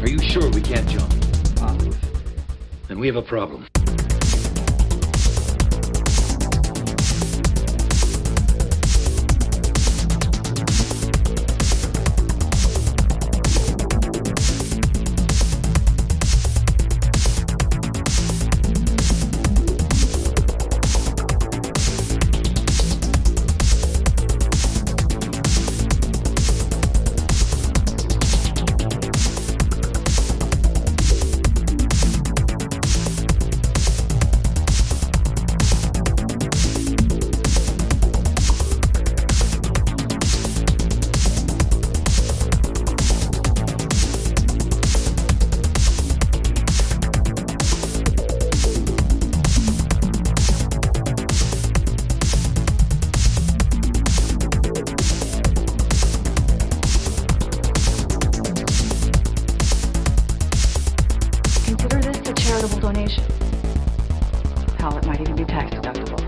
Are you sure we can't jump? Positive. Then we have a problem. Charitable donation. Hell, it might even be tax deductible.